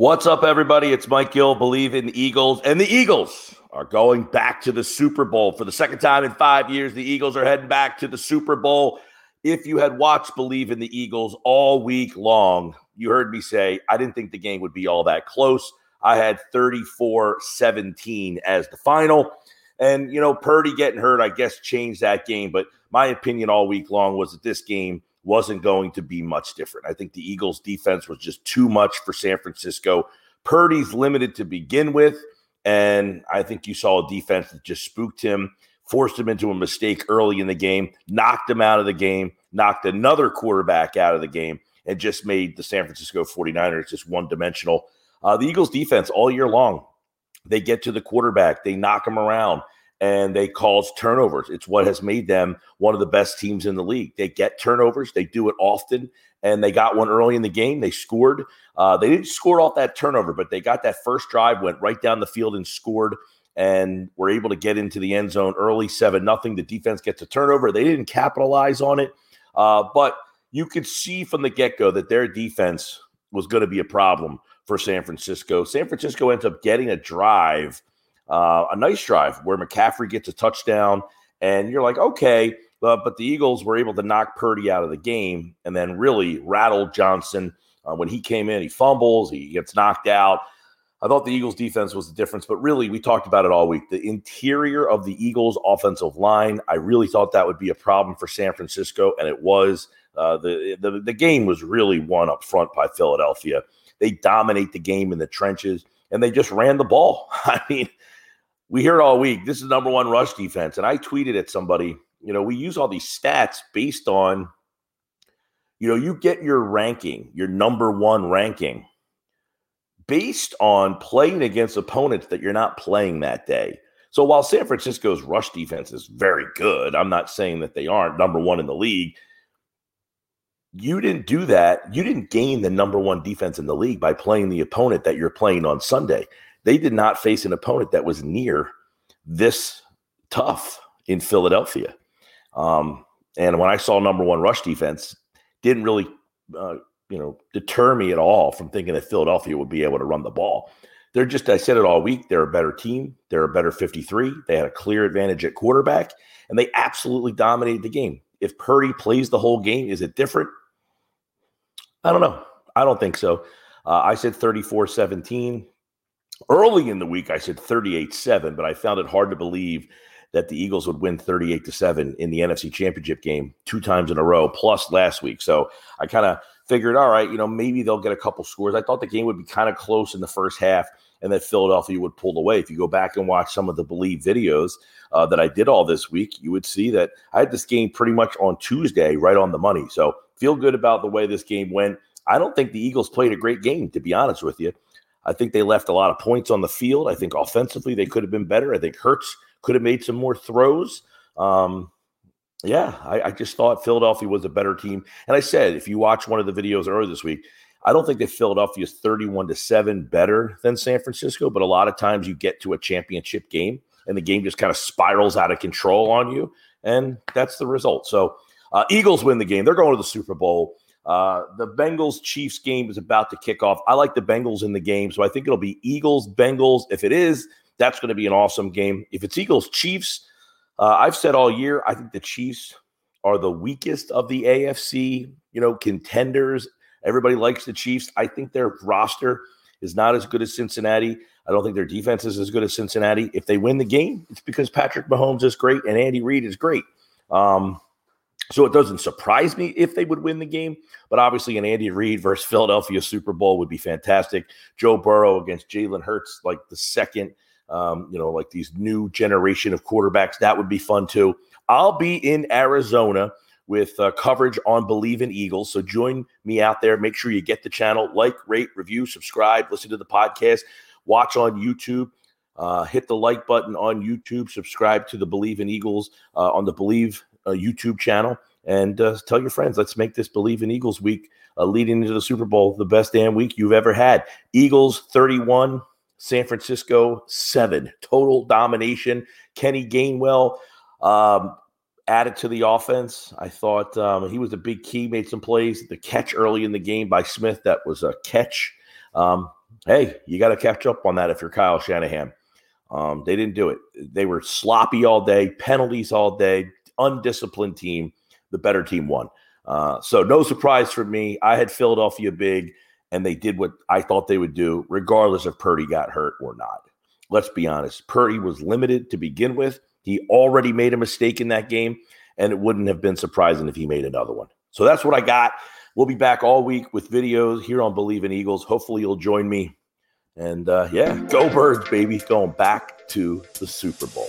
What's up, everybody? It's Mike Gill, Bleav in the Eagles. And the Eagles are going back to the Super Bowl for the second time in five years. The Eagles are heading back to the Super Bowl. If you had watched Bleav in the Eagles all week long, you heard me say I didn't think the game would be all that close. I had 34 17 as the final. And, you know, Purdy getting hurt, I guess, changed that game. But my opinion all week long was that this game wasn't going to be much different. I think the Eagles' defense was just too much for San Francisco. Purdy's limited to begin with. And I think you saw a defense that just spooked him, forced him into a mistake early in the game, knocked him out of the game, knocked another quarterback out of the game, and just made the San Francisco 49ers just one dimensional. Uh, the Eagles' defense all year long, they get to the quarterback, they knock him around and they cause turnovers. It's what has made them one of the best teams in the league. They get turnovers, they do it often, and they got one early in the game. They scored. Uh, they didn't score off that turnover, but they got that first drive, went right down the field and scored, and were able to get into the end zone early, seven nothing. The defense gets a turnover. They didn't capitalize on it, uh, but you could see from the get go that their defense was going to be a problem for San Francisco. San Francisco ends up getting a drive uh, a nice drive where McCaffrey gets a touchdown, and you're like, okay, uh, but the Eagles were able to knock Purdy out of the game and then really rattled Johnson. Uh, when he came in, he fumbles, he gets knocked out. I thought the Eagles' defense was the difference, but really, we talked about it all week. The interior of the Eagles' offensive line, I really thought that would be a problem for San Francisco, and it was. Uh, the, the the game was really won up front by Philadelphia. They dominate the game in the trenches, and they just ran the ball. I mean, we hear it all week. This is number one rush defense. And I tweeted at somebody, you know, we use all these stats based on, you know, you get your ranking, your number one ranking based on playing against opponents that you're not playing that day. So while San Francisco's rush defense is very good, I'm not saying that they aren't number one in the league. You didn't do that. You didn't gain the number one defense in the league by playing the opponent that you're playing on Sunday. They did not face an opponent that was near this tough in Philadelphia. Um, and when I saw number one rush defense, didn't really, uh, you know, deter me at all from thinking that Philadelphia would be able to run the ball. They're just, I said it all week, they're a better team. They're a better 53. They had a clear advantage at quarterback, and they absolutely dominated the game. If Purdy plays the whole game, is it different? I don't know. I don't think so. Uh, I said 34 17. Early in the week, I said 38 7, but I found it hard to believe that the Eagles would win 38 to 7 in the NFC Championship game two times in a row, plus last week. So I kind of figured, all right, you know, maybe they'll get a couple scores. I thought the game would be kind of close in the first half and that Philadelphia would pull away. If you go back and watch some of the Bleav videos uh, that I did all this week, you would see that I had this game pretty much on Tuesday, right on the money. So feel good about the way this game went. I don't think the Eagles played a great game, to be honest with you. I think they left a lot of points on the field. I think offensively they could have been better. I think Hurts could have made some more throws. Um, yeah, I, I, just thought Philadelphia was a better team. And I said, if you watch one of the videos earlier this week, I don't think that Philadelphia is 31 to 7 better than San Francisco, but a lot of times you get to a championship game and the game just kind of spirals out of control on you. And that's the result. So, uh, Eagles win the game. They're going to the Super Bowl. Uh, the Bengals Chiefs game is about to kick off. I like the Bengals in the game, so I think it'll be Eagles Bengals. If it is, that's going to be an awesome game. If it's Eagles Chiefs, uh, I've said all year I think the Chiefs are the weakest of the AFC. You know, contenders. Everybody likes the Chiefs. I think their roster is not as good as Cincinnati. I don't think their defense is as good as Cincinnati. If they win the game, it's because Patrick Mahomes is great and Andy Reid is great. Um, so it doesn't surprise me if they would win the game, but obviously an Andy Reid versus Philadelphia Super Bowl would be fantastic. Joe Burrow against Jalen Hurts, like the second, um, you know, like these new generation of quarterbacks, that would be fun too. I'll be in Arizona with uh, coverage on Bleav in Eagles. So join me out there. Make sure you get the channel, like, rate, review, subscribe, listen to the podcast, watch on YouTube. Uh, hit the like button on YouTube, subscribe to the Bleav in Eagles uh, on the Bleav uh, YouTube channel, and uh, tell your friends. Let's make this Bleav in Eagles week uh, leading into the Super Bowl the best damn week you've ever had. Eagles 31, San Francisco 7. Total domination. Kenny Gainwell um, added to the offense. I thought um, he was a big key, made some plays. The catch early in the game by Smith, that was a catch. Um, hey, you got to catch up on that if you're Kyle Shanahan. Um, they didn't do it. They were sloppy all day, penalties all day, undisciplined team. The better team won. Uh, so no surprise for me. I had Philadelphia big, and they did what I thought they would do, regardless if Purdy got hurt or not. Let's be honest. Purdy was limited to begin with. He already made a mistake in that game, and it wouldn't have been surprising if he made another one. So that's what I got. We'll be back all week with videos here on Bleav in Eagles. Hopefully, you'll join me. And uh, yeah, go birds, baby. Going back to the Super Bowl.